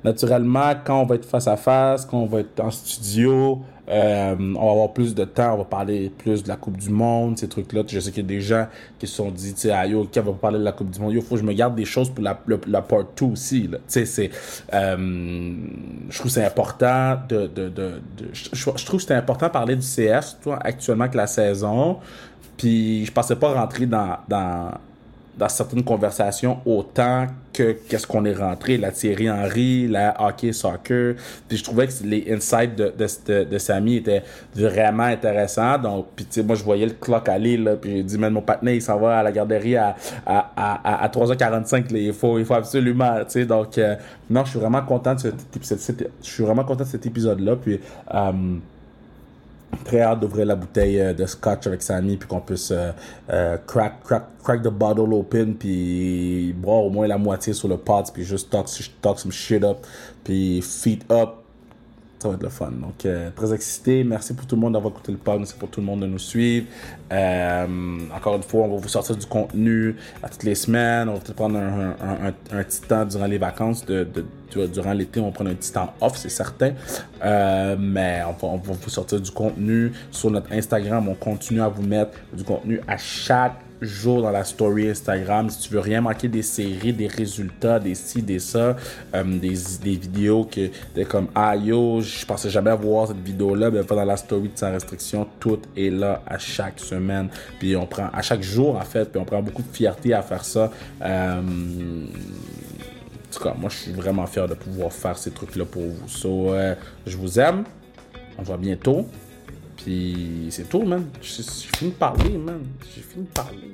naturellement, quand on va être face à face, quand on va être en studio, euh, on va avoir plus de temps, on va parler plus de la Coupe du Monde, ces trucs-là. Je sais qu'il y a des gens qui se sont dit, tu sais, ah, yo, qui va parler de la Coupe du Monde? Yo, faut que je me garde des choses pour la, la, part 2 aussi, Tu sais, c'est, euh, je trouve c'est important de, de, de, je, trouve que c'est important de parler du CF, toi, actuellement que la saison. Puis je pensais pas rentrer dans, dans dans certaines conversations autant que qu'est-ce qu'on est rentré, la Thierry Henry, la hockey soccer. Puis je trouvais que les insights de, de, de, Samy étaient vraiment intéressants. Donc, puis tu sais, moi je voyais le clock aller, là, puis j'ai dit, même mon partenaire, il s'en va à la garderie à, à, à, à 3h45, il, faut, il faut absolument, tu sais. Donc, euh, non, je suis vraiment content de cet, je suis vraiment content de cet épisode-là. Puis, euh, très hâte d'ouvrir la bouteille euh, de scotch avec Sammy puis qu'on puisse euh, euh, crack, crack, crack the bottle open puis boire au moins la moitié sur le pot puis juste talk, talk some shit up puis feet up ça va être le fun. Donc, euh, très excité. Merci pour tout le monde d'avoir écouté le pod. Merci pour tout le monde de nous suivre. Euh, encore une fois, on va vous sortir du contenu à toutes les semaines. On va peut-être prendre un, petit temps durant les vacances. Durant l'été, on va prendre un petit temps off, c'est certain. Euh, mais on va vous sortir du contenu sur notre Instagram. On continue à vous mettre du contenu à chaque jour dans la story Instagram. Si tu veux rien manquer des séries, des résultats, des ci, des ça, euh, des, des, vidéos que t'es comme Ah yo, je pensais jamais voir cette vidéo-là, mais pas dans la story de sa restriction, tout est là à chaque semaine. Puis on prend à chaque jour en fait, puis on prend beaucoup de fierté à faire ça. Euh, en tout cas, moi je suis vraiment fier de pouvoir faire ces trucs-là pour vous. So, euh, je vous aime. On va bientôt. Puis c'est tout, man. J'ai fini de parler, man. J'ai fini de parler.